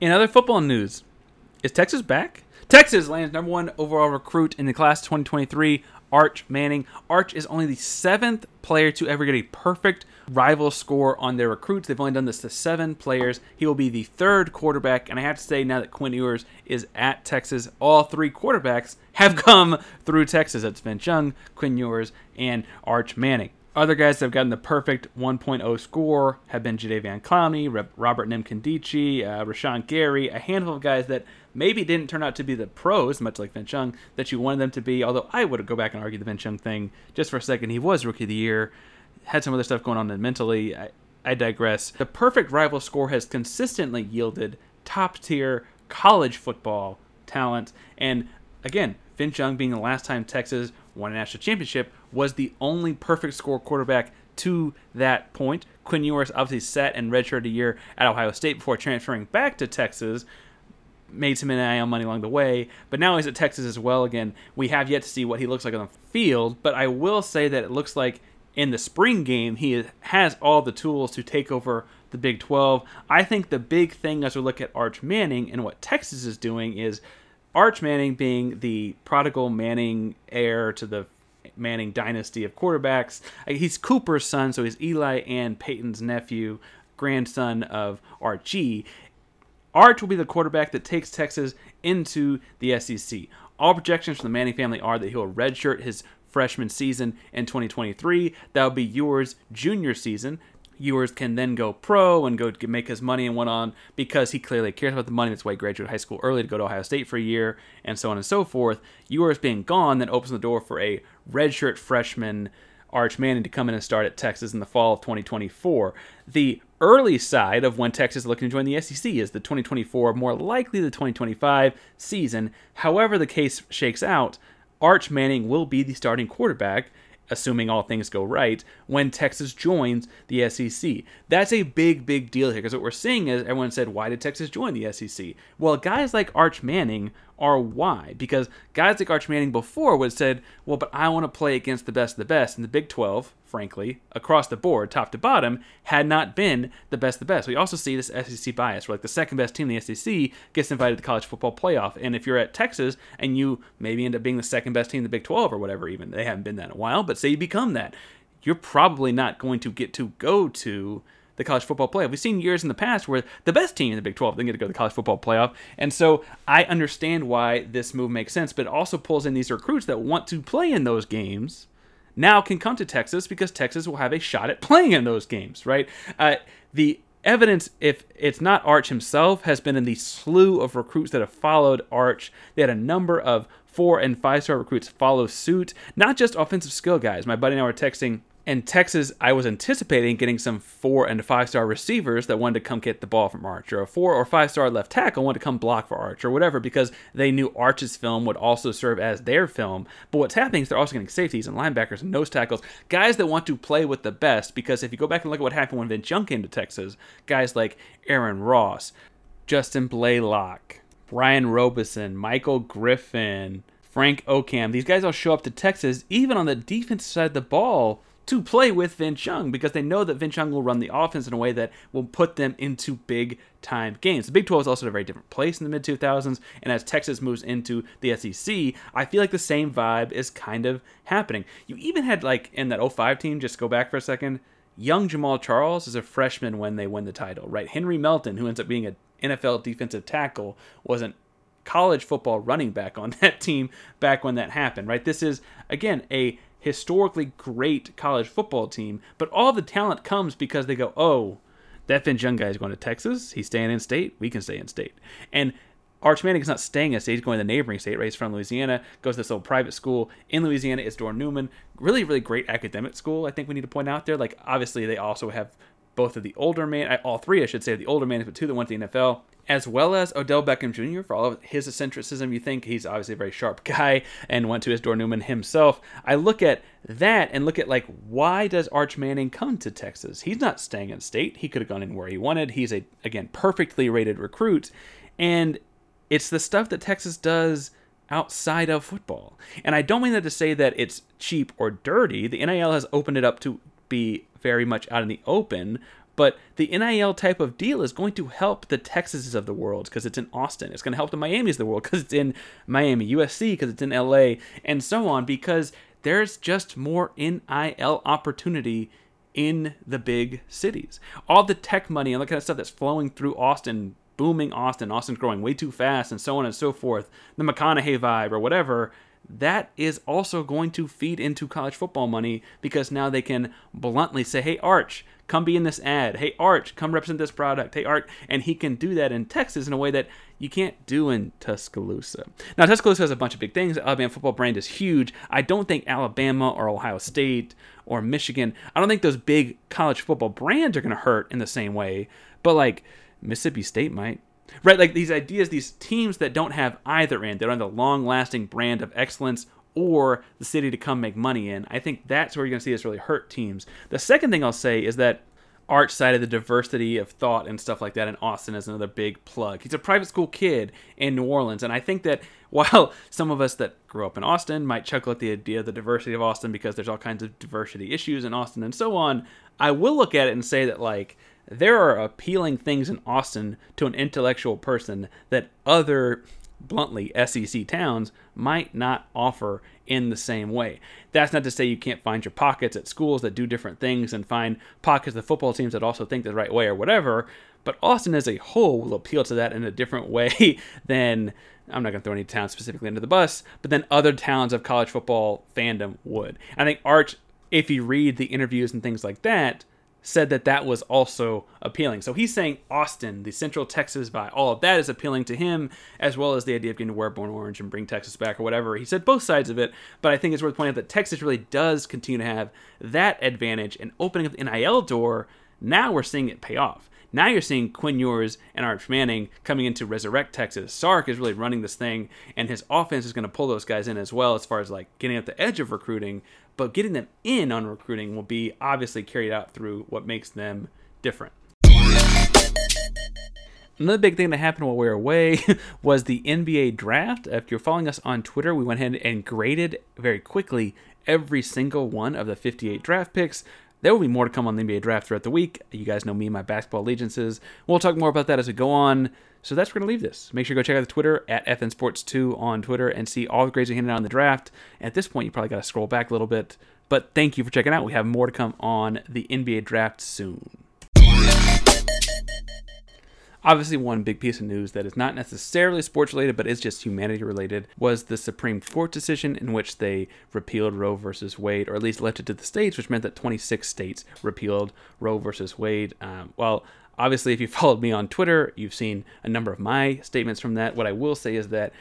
Speaker 2: In other football news, is Texas back? Texas lands number one overall recruit in the class 2023, Arch Manning. Arch is only the seventh player to ever get a perfect rival score on their recruits. They've only done this to seven players. He will be the third quarterback, and I have to say now that Quinn Ewers is at Texas, all three quarterbacks have come through Texas. That's Vince Young, Quinn Ewers, and Arch Manning. Other guys that have gotten the perfect 1.0 score have been Jadeveon Clowney, Robert Nkemdiche, uh, Rashan Gary, a handful of guys that maybe didn't turn out to be the pros, much like Vince Young, that you wanted them to be. Although I would go back and argue the Vince Young thing just for a second. He was Rookie of the Year, had some other stuff going on mentally. I, I digress. The perfect rival score has consistently yielded top tier college football talent. And again, Vince Young being the last time Texas won a national championship was the only perfect score quarterback to that point. Quinn Ewers obviously sat and redshirted a year at Ohio State before transferring back to Texas. Made some NIL money along the way, but now he's at Texas as well. Again, we have yet to see what he looks like on the field, but I will say that it looks like in the spring game he has all the tools to take over the Big 12. I think the big thing as we look at Arch Manning and what Texas is doing is Arch Manning being the prodigal Manning heir to the Manning dynasty of quarterbacks. Uh, he's Cooper's son, so he's Eli and Peyton's nephew, grandson of Archie. Arch will be the quarterback that takes Texas into the SEC. All projections from the Manning family are that he'll redshirt his freshman season in 2023. That will be Ewers' junior season. Ewers can then go pro and go make his money and went on because he clearly cares about the money. That's why he graduated high school early to go to Ohio State for a year and so on and so forth. Ewers being gone then opens the door for a redshirt freshman Arch Manning to come in and start at Texas in the fall of 2024. The early side of when Texas is looking to join the SEC is the 2024, more likely the 2025 season. However, the case shakes out, Arch Manning will be the starting quarterback assuming all things go right, when Texas joins the SEC. That's a big, big deal here because what we're seeing is everyone said, why did Texas join the SEC? Well, guys like Arch Manning are why. Because guys like Arch Manning before would have said, well, but I want to play against the best of the best. in the Big 12, frankly, across the board, top to bottom, had not been the best the best. We also see this SEC bias where like the second best team in the SEC gets invited to the college football playoff. And if you're at Texas and you maybe end up being the second best team in the Big 12 or whatever, even they haven't been that in a while, but say you become that, you're probably not going to get to go to the college football playoff. We've seen years in the past where the best team in the Big 12 didn't get to go to the college football playoff. And so I understand why this move makes sense, but it also pulls in these recruits that want to play in those games now can come to Texas because Texas will have a shot at playing in those games, right? Uh, the evidence, if it's not Arch himself, has been in the slew of recruits that have followed Arch. They had a number of four and five star recruits follow suit, not just offensive skill guys. My buddy and I were texting in Texas, I was anticipating getting some four and five star receivers that wanted to come get the ball from Arch, or a four or five star left tackle wanted to come block for Arch, or whatever, because they knew Arch's film would also serve as their film. But what's happening is they're also getting safeties and linebackers and nose tackles, guys that want to play with the best. Because if you go back and look at what happened when Vince Young came to Texas, guys like Aaron Ross, Justin Blalock, Brian Robison, Michael Griffin, Frank Okam, these guys all show up to Texas, even on the defensive side of the ball to play with Vince Young because they know that Vince Young will run the offense in a way that will put them into big time games. The Big 12 is also in a very different place in the mid 2000s, and as Texas moves into the SEC, I feel like the same vibe is kind of happening. You even had, like, in that 05 team, just go back for a second, young Jamaal Charles is a freshman when they win the title, right? Henry Melton, who ends up being an NFL defensive tackle, wasn't college football running back on that team back when that happened, right? This is, again, a historically great college football team, but all the talent comes because they go, oh, that Vince Young guy is going to Texas. He's staying in state. We can stay in state. And Arch Manning is not staying in state; he's going to the neighboring state. Right, he's from Louisiana, goes to this little private school in Louisiana. It's Doeren Newman, really, really great academic school. I think we need to point out there. Like, obviously, they also have both of the older man, all three, I should say, the older man, but two that went to the NFL, as well as Odell Beckham Jr. For all of his eccentricism, you think he's obviously a very sharp guy and went to Isidore Newman himself. I look at that and look at like why does Arch Manning come to Texas? He's not staying in state. He could have gone anywhere he wanted. He's a again perfectly rated recruit, and it's the stuff that Texas does outside of football. And I don't mean that to say that it's cheap or dirty. The NIL has opened it up to be very much out in the open. But the NIL type of deal is going to help the Texases of the world because it's in Austin. It's going to help the Miamis of the world because it's in Miami, USC because it's in LA, and so on because there's just more NIL opportunity in the big cities. All the tech money and the kind of stuff that's flowing through Austin, booming Austin, Austin's growing way too fast, and so on and so forth, the McConaughey vibe or whatever that is also going to feed into college football money because now they can bluntly say, hey, Arch, come be in this ad. Hey, Arch, come represent this product. Hey, Arch. And he can do that in Texas in a way that you can't do in Tuscaloosa. Now, Tuscaloosa has a bunch of big things. Alabama football brand is huge. I don't think Alabama or Ohio State or Michigan, I don't think those big college football brands are going to hurt in the same way. But like Mississippi State might right? Like these ideas, these teams that don't have either end, they don't have the long lasting brand of excellence or the city to come make money in. I think that's where you're going to see this really hurt teams. The second thing I'll say is that Arch cited the diversity of thought and stuff like that in Austin as another big plug. He's a private school kid in New Orleans, and I think that while some of us that grew up in Austin might chuckle at the idea of the diversity of Austin because there's all kinds of diversity issues in Austin and so on, I will look at it and say that like there are appealing things in Austin to an intellectual person that other bluntly SEC towns might not offer in the same way. That's not to say you can't find your pockets at schools that do different things and find pockets of football teams that also think the right way or whatever, but Austin as a whole will appeal to that in a different way than I'm not going to throw any towns specifically under the bus, but then other towns of college football fandom would. I think Arch if you read the interviews and things like that, said that that was also appealing. So he's saying Austin, the Central Texas vibe, all of that is appealing to him, as well as the idea of getting to wear burnt orange and bring Texas back or whatever. He said both sides of it, but I think it's worth pointing out that Texas really does continue to have that advantage and opening up the NIL door. Now we're seeing it pay off. Now you're seeing Quinn Ewers and Arch Manning coming in to resurrect Texas. Sark is really running this thing, and his offense is going to pull those guys in as well as far as like getting at the edge of recruiting but getting them in on recruiting will be obviously carried out through what makes them different. Another big thing that happened while we were away was the NBA draft. If you're following us on Twitter, we went ahead and graded very quickly every single one of the 58 draft picks. There will be more to come on the NBA draft throughout the week. You guys know me and my basketball allegiances. We'll talk more about that as we go on. So that's we're going to leave this. Make sure you go check out the Twitter at FN Sports 2 on Twitter and see all the grades we handed out in the draft. At this point, you probably got to scroll back a little bit. But thank you for checking out. We have more to come on the NBA draft soon. Obviously, one big piece of news that is not necessarily sports related, but is just humanity related, was the Supreme Court decision in which they repealed Roe versus Wade, or at least left it to the states, which meant that 26 states repealed Roe versus Wade. Um, well, Obviously, if you followed me on Twitter, you've seen a number of my statements from that. What I will say is that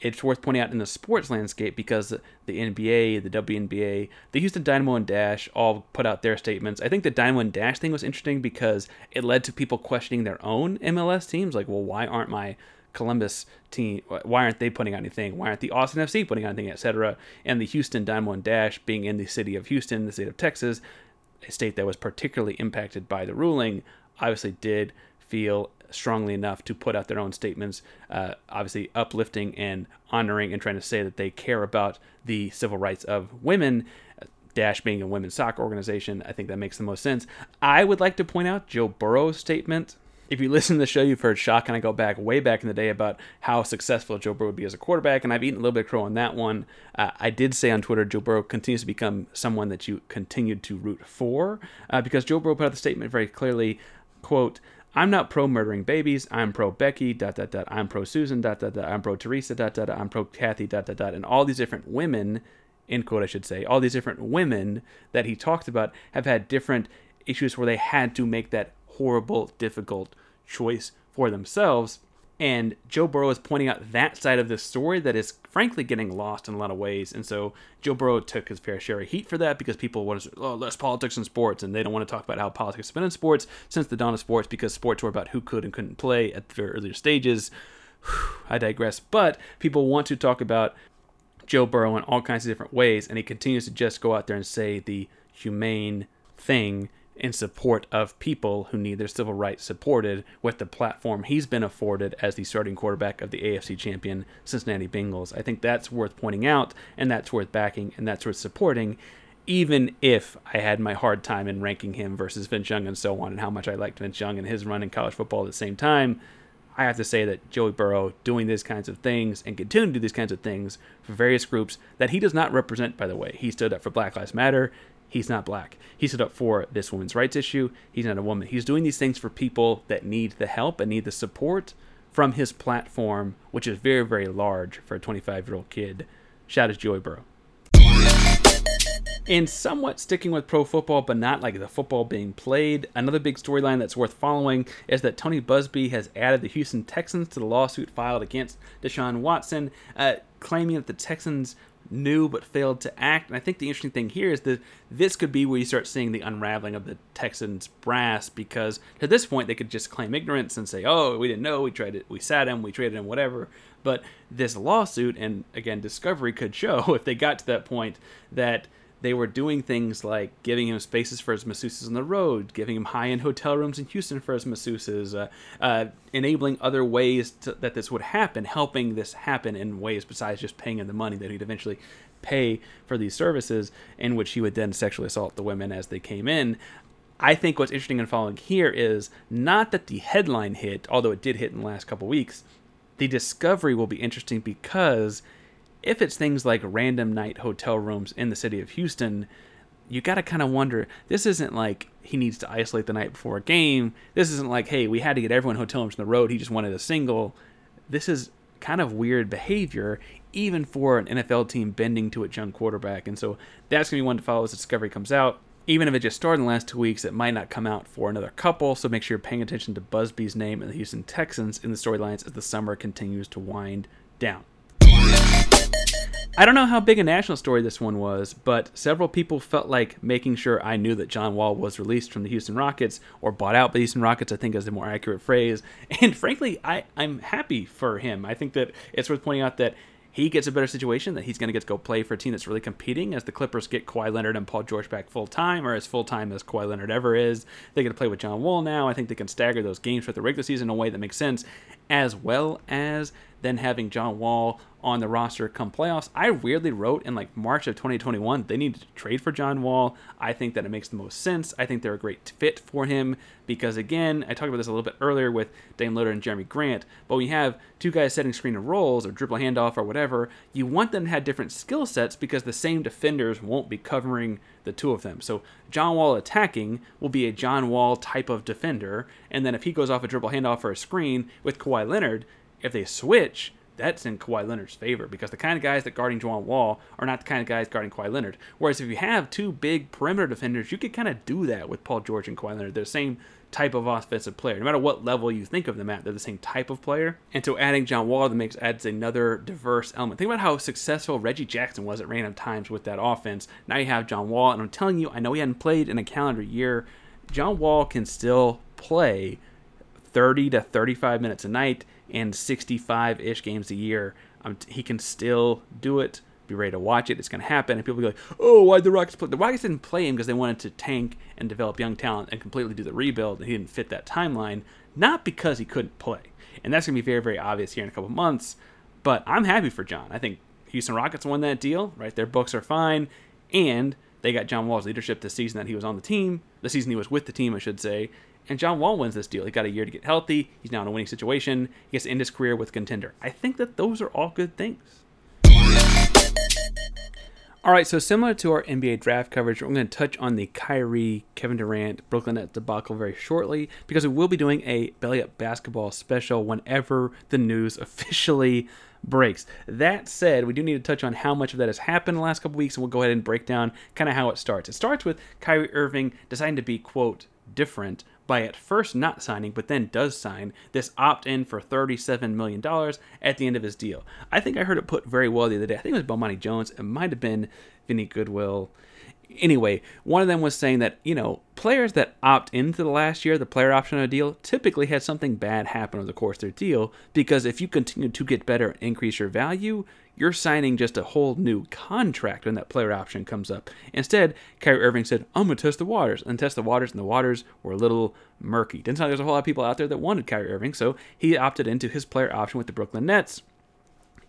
Speaker 2: it's worth pointing out in the sports landscape because the NBA, the WNBA, the Houston Dynamo and Dash all put out their statements. I think the Dynamo and Dash thing was interesting because it led to people questioning their own MLS teams. Like, well, why aren't my Columbus team, why aren't they putting out anything? Why aren't the Austin FC putting out anything, etc.? And the Houston Dynamo and Dash being in the city of Houston, the state of Texas, a state that was particularly impacted by the ruling, obviously did feel strongly enough to put out their own statements, uh, obviously uplifting and honoring and trying to say that they care about the civil rights of women. Dash being a women's soccer organization, I think that makes the most sense. I would like to point out Joe Burrow's statement. If you listen to the show, you've heard Shock and I go back way back in the day about how successful Joe Burrow would be as a quarterback, and I've eaten a little bit of crow on that one. Uh, I did say on Twitter, Joe Burrow continues to become someone that you continued to root for, uh, because Joe Burrow put out the statement very clearly quote, I'm not pro murdering babies. I'm pro Becky, dot, dot, dot. I'm pro Susan, dot, dot, dot. I'm pro Teresa, dot, dot, dot. I'm pro Kathy, dot, dot, dot. And all these different women, in quote, I should say, all these different women that he talked about have had different issues where they had to make that horrible, difficult choice for themselves. And Joe Burrow is pointing out that side of the story that is frankly getting lost in a lot of ways. And so Joe Burrow took his fair share of heat for that because people want to, oh, less politics in sports. And they don't want to talk about how politics has been in sports since the dawn of sports because sports were about who could and couldn't play at the very earlier stages. I digress. But people want to talk about Joe Burrow in all kinds of different ways. And he continues to just go out there and say the humane thing in support of people who need their civil rights supported with the platform he's been afforded as the starting quarterback of the AFC champion Cincinnati Bengals. I think that's worth pointing out and that's worth backing and that's worth supporting even if I had my hard time in ranking him versus Vince Young and so on and how much I liked Vince Young and his run in college football at the same time. I have to say that Joey Burrow doing these kinds of things and continuing to do these kinds of things for various groups that he does not represent, by the way. He stood up for Black Lives Matter. He's not black. He stood up for this women's rights issue. He's not a woman. He's doing these things for people that need the help and need the support from his platform, which is very, very large for a 25 year old kid. Shout out to Joey Burrow. And somewhat sticking with pro football, but not like the football being played, another big storyline that's worth following is that Tony Buzbee has added the Houston Texans to the lawsuit filed against Deshaun Watson, uh, claiming that the Texans knew but failed to act. And I think the interesting thing here is that this could be where you start seeing the unraveling of the Texans brass because to this point they could just claim ignorance and say, "Oh, we didn't know. We tried it. We sat him. We traded him. Whatever." But this lawsuit and again discovery could show if they got to that point that they were doing things like giving him spaces for his masseuses on the road, giving him high-end hotel rooms in Houston for his masseuses, uh, uh, enabling other ways to, that this would happen, helping this happen in ways besides just paying him the money that he'd eventually pay for these services, in which he would then sexually assault the women as they came in. I think what's interesting and following here is not that the headline hit, although it did hit in the last couple weeks. The discovery will be interesting because if it's things like random night hotel rooms in the city of Houston, you got to kind of wonder this isn't like he needs to isolate the night before a game. This isn't like, hey, we had to get everyone hotel rooms on the road. He just wanted a single. This is kind of weird behavior, even for an NFL team bending to its young quarterback. And so that's going to be one to follow as discovery comes out. Even if it just started in the last two weeks, it might not come out for another couple. So make sure you're paying attention to Buzbee's name and the Houston Texans in the storylines as the summer continues to wind down. I don't know how big a national story this one was, but several people felt like making sure I knew that John Wall was released from the Houston Rockets or bought out by the Houston Rockets, I think is the more accurate phrase. And frankly, I, I'm happy for him. I think that it's worth pointing out that he gets a better situation that he's going to get to go play for a team that's really competing as the Clippers get Kawhi Leonard and Paul George back full time or as full time as Kawhi Leonard ever is. They get to play with John Wall now. I think they can stagger those games for the regular season in a way that makes sense, as well as then having John Wall on the roster come playoffs. I weirdly wrote in like March of 2021 they needed to trade for John Wall. I think that it makes the most sense. I think they're a great fit for him because again, I talked about this a little bit earlier with Dame Lillard and Jerami Grant, but when you have two guys setting screen and rolls or dribble handoff or whatever, you want them to have different skill sets because the same defenders won't be covering the two of them. So John Wall attacking will be a John Wall type of defender, and then if he goes off a dribble handoff or a screen with Kawhi Leonard, if they switch, that's in Kawhi Leonard's favor because the kind of guys that guarding John Wall are not the kind of guys guarding Kawhi Leonard. Whereas if you have two big perimeter defenders, you could kind of do that with Paul George and Kawhi Leonard. They're the same type of offensive player. No matter what level you think of them at, they're the same type of player. And so adding John Wall to the mix adds another diverse element. Think about how successful Reggie Jackson was at random times with that offense. Now you have John Wall, and I'm telling you, I know he hadn't played in a calendar year. John Wall can still play 30 to 35 minutes a night and 65 ish games a year. Um, he can still do it. Be ready to watch it. It's going to happen. And people be like, oh, why'd the Rockets play? The Rockets didn't play him because they wanted to tank and develop young talent and completely do the rebuild. And he didn't fit that timeline, not because he couldn't play. And that's going to be very, very obvious here in a couple months. But I'm happy for John. I think Houston Rockets won that deal, right? Their books are fine. And they got John Wall's leadership this season that he was on the team, the season he was with the team, I should say. And John Wall wins this deal. He got a year to get healthy. He's now in a winning situation. He gets to end his career with contender. I think that those are all good things. All right, so similar to our NBA draft coverage, we're going to touch on the Kyrie, Kevin Durant, Brooklyn Nets debacle very shortly because we will be doing a Belly Up basketball special whenever the news officially breaks. That said, we do need to touch on how much of that has happened in the last couple weeks, and we'll go ahead and break down kind of how it starts. It starts with Kyrie Irving deciding to be, quote, different by at first not signing, but then does sign this opt in for $37 million at the end of his deal. I think I heard it put very well the other day. I think it was Bomani Jones. It might have been Vinny Goodwill anyway, one of them was saying that, you know, players that opt into the last year, the player option on a deal, typically had something bad happen over the course of their deal because if you continue to get better and increase your value, you're signing just a whole new contract when that player option comes up. Instead, Kyrie Irving said, I'm going to test the waters, and test the waters, and the waters were a little murky. Didn't sound like there's a whole lot of people out there that wanted Kyrie Irving, so he opted into his player option with the Brooklyn Nets.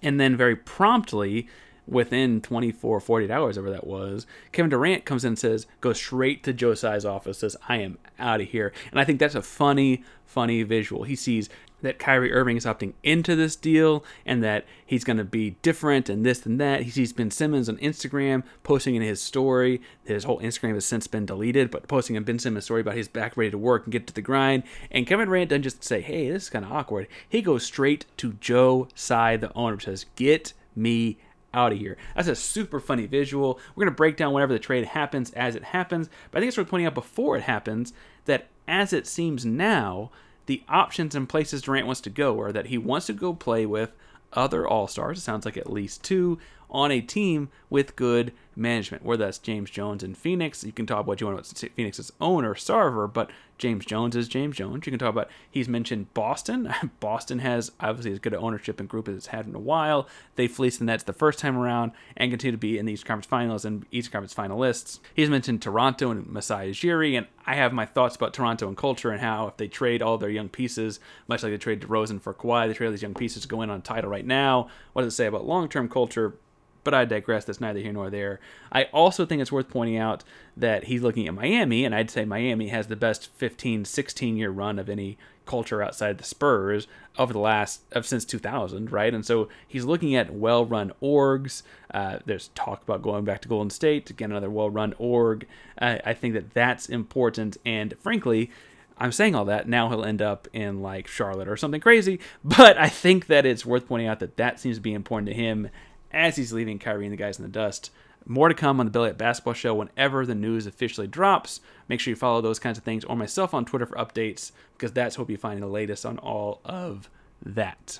Speaker 2: And then very promptly, within 24, 48 hours, whatever that was, Kevin Durant comes in and says, goes straight to Joe Tsai's office, says, I am out of here. And I think that's a funny, funny visual. He sees that Kyrie Irving is opting into this deal and that he's going to be different and this and that. He sees Ben Simmons on Instagram posting in his story. His whole Instagram has since been deleted, but posting a Ben Simmons story about he's back ready to work and get to the grind. And Kevin Durant doesn't just say, hey, this is kind of awkward. He goes straight to Joe Tsai, the owner, says, get me out of here. That's a super funny visual. We're going to break down whenever the trade happens as it happens, but I think it's worth pointing out before it happens that as it seems now, the options and places Durant wants to go are that he wants to go play with other All Stars. It sounds like at least two on a team with good management, whether that's James Jones in Phoenix. You can talk about you want about Phoenix's owner, Sarver, but James Jones is James Jones. You can talk about he's mentioned Boston. Boston has obviously as good ownership and group as it's had in a while. They fleeced the Nets the first time around and continue to be in the East Conference Finals and East Conference finalists. He's mentioned Toronto and Masai Ujiri, and I have my thoughts about Toronto and culture and how if they trade all their young pieces, much like they traded DeRozan for Kawhi, they trade all these young pieces to go in on title right now. What does it say about long-term culture? But I digress. That's neither here nor there. I also think it's worth pointing out that he's looking at Miami, and I'd say Miami has the best 15, 16 year run of any culture outside the Spurs over the last of since 2000, right? And so he's looking at well-run orgs. Uh, there's talk about going back to Golden State to get another well-run org. Uh, I think that that's important, and frankly. I'm saying all that now he'll end up in like Charlotte or something crazy, but I think that it's worth pointing out that that seems to be important to him as he's leaving Kyrie and the guys in the dust. More to come on the Belly Up Basketball Show whenever the news officially drops. Make sure you follow those kinds of things or myself on Twitter for updates because that's what you'll be finding the latest on all of that.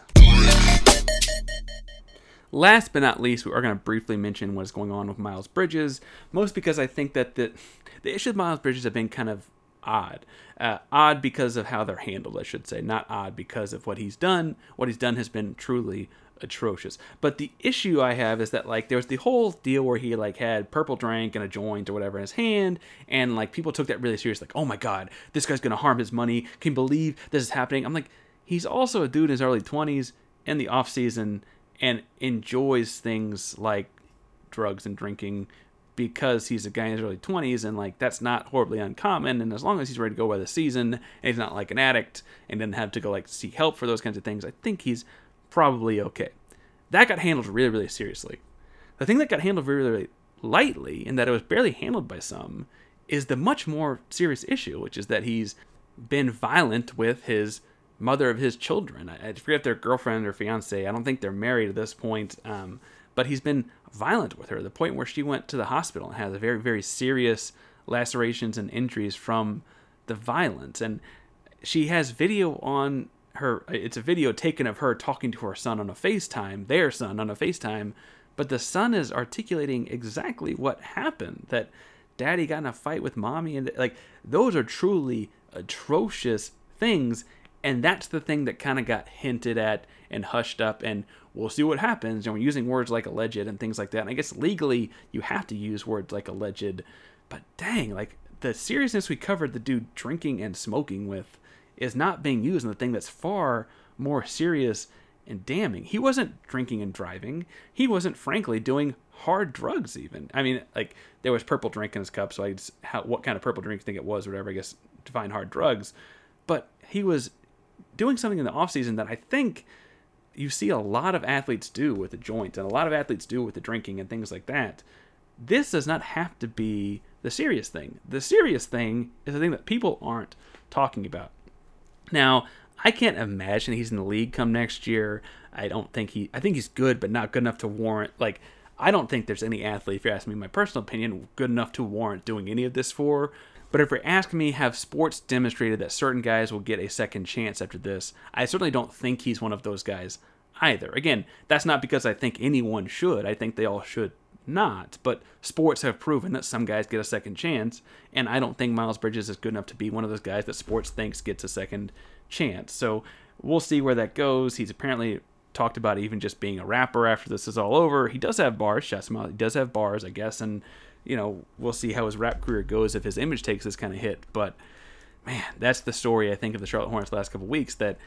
Speaker 2: Last but not least, we are going to briefly mention what is going on with Miles Bridges, most because I think that the, the issue of Miles Bridges have been kind of odd. Uh, odd because of how they're handled, I should say. Not odd because of what he's done. What he's done has been truly atrocious. But the issue I have is that like there was the whole deal where he like had purple drink and a joint or whatever in his hand, and like people took that really serious. Like, oh my god, this guy's gonna harm his money. Can you believe this is happening? I'm like, he's also a dude in his early 20s in the off season and enjoys things like drugs and drinking because he's a guy in his early 20s and like that's not horribly uncommon and as long as he's ready to go by the season and he's not like an addict and doesn't have to go like seek help for those kinds of things i think he's probably okay. That got handled really, really seriously. The thing that got handled very, really lightly, and that it was barely handled by some, is the much more serious issue, which is that he's been violent with his mother of his children. I, I forget if they're girlfriend or fiance. I don't think they're married at this point. Um, but he's been violent with her, the point where she went to the hospital and has very, very serious lacerations and injuries from the violence. And she has video on her it's a video taken of her talking to her son on a FaceTime, their son on a FaceTime, but the son is articulating exactly what happened that daddy got in a fight with mommy and like those are truly atrocious things and that's the thing that kind of got hinted at and hushed up and we'll see what happens and we're using words like alleged and things like that and i guess legally you have to use words like alleged but dang like the seriousness we covered the dude drinking and smoking with is not being used in the thing that's far more serious and damning. He wasn't drinking and driving. He wasn't, frankly, doing hard drugs even. I mean, like there was purple drink in his cup, so I just what kind of purple drink you think it was, or whatever. I guess define hard drugs, but he was doing something in the off season that I think you see a lot of athletes do with the joint, and a lot of athletes do with the drinking and things like that. This does not have to be the serious thing. The serious thing is the thing that people aren't talking about. Now, I can't imagine he's in the league come next year. I don't think he. I think he's good, but not good enough to warrant. Like, I don't think there's any athlete, if you ask me my personal opinion, good enough to warrant doing any of this for. But if you're asking me, have sports demonstrated that certain guys will get a second chance after this? I certainly don't think he's one of those guys either. Again, that's not because I think anyone should. I think they all should not. But sports have proven that some guys get a second chance, and I don't think Miles Bridges is good enough to be one of those guys that sports thinks gets a second chance. So we'll see where that goes. He's apparently talked about even just being a rapper after this is all over. He does have bars, him. He does have bars, I guess, and you know we'll see how his rap career goes if his image takes this kind of hit. But man, that's the story I think of the Charlotte Hornets last couple weeks that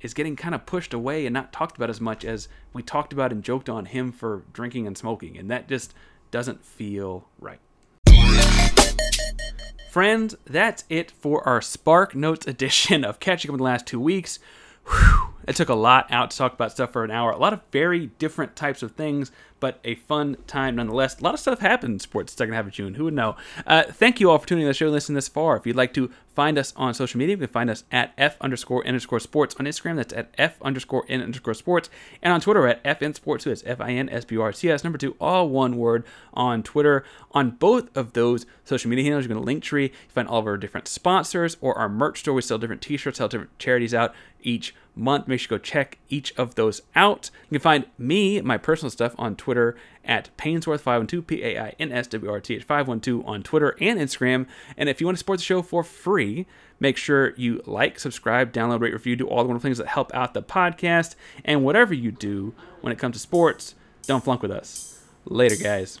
Speaker 2: is getting kind of pushed away and not talked about as much as we talked about and joked on him for drinking and smoking, and that just doesn't feel right. Friends, that's it for our Spark Notes edition of catching up in the last two weeks. It took a lot out to talk about stuff for an hour. A lot of very different types of things, but a fun time nonetheless. A lot of stuff happened in sports second half of June. Who would know? Uh, thank you all for tuning in the show and listening this far. If you'd like to find us on social media, you can find us at F underscore underscore sports on Instagram. That's at F underscore N underscore sports. And on Twitter at FN Sports 2. That's F I N S B R T S number two, all one word on Twitter. On both of those social media handles, you can link tree. You find all of our different sponsors or our merch store. We sell different t shirts, sell different charities out each month. Make sure you go check each of those out. You can find me, my personal stuff, on Twitter at Painsworth512, P A I N S W R T H 512 on Twitter and Instagram. And if you want to support the show for free, make sure you like, subscribe, download, rate, review, do all the wonderful things that help out the podcast. And whatever you do when it comes to sports, don't flunk with us. Later, guys.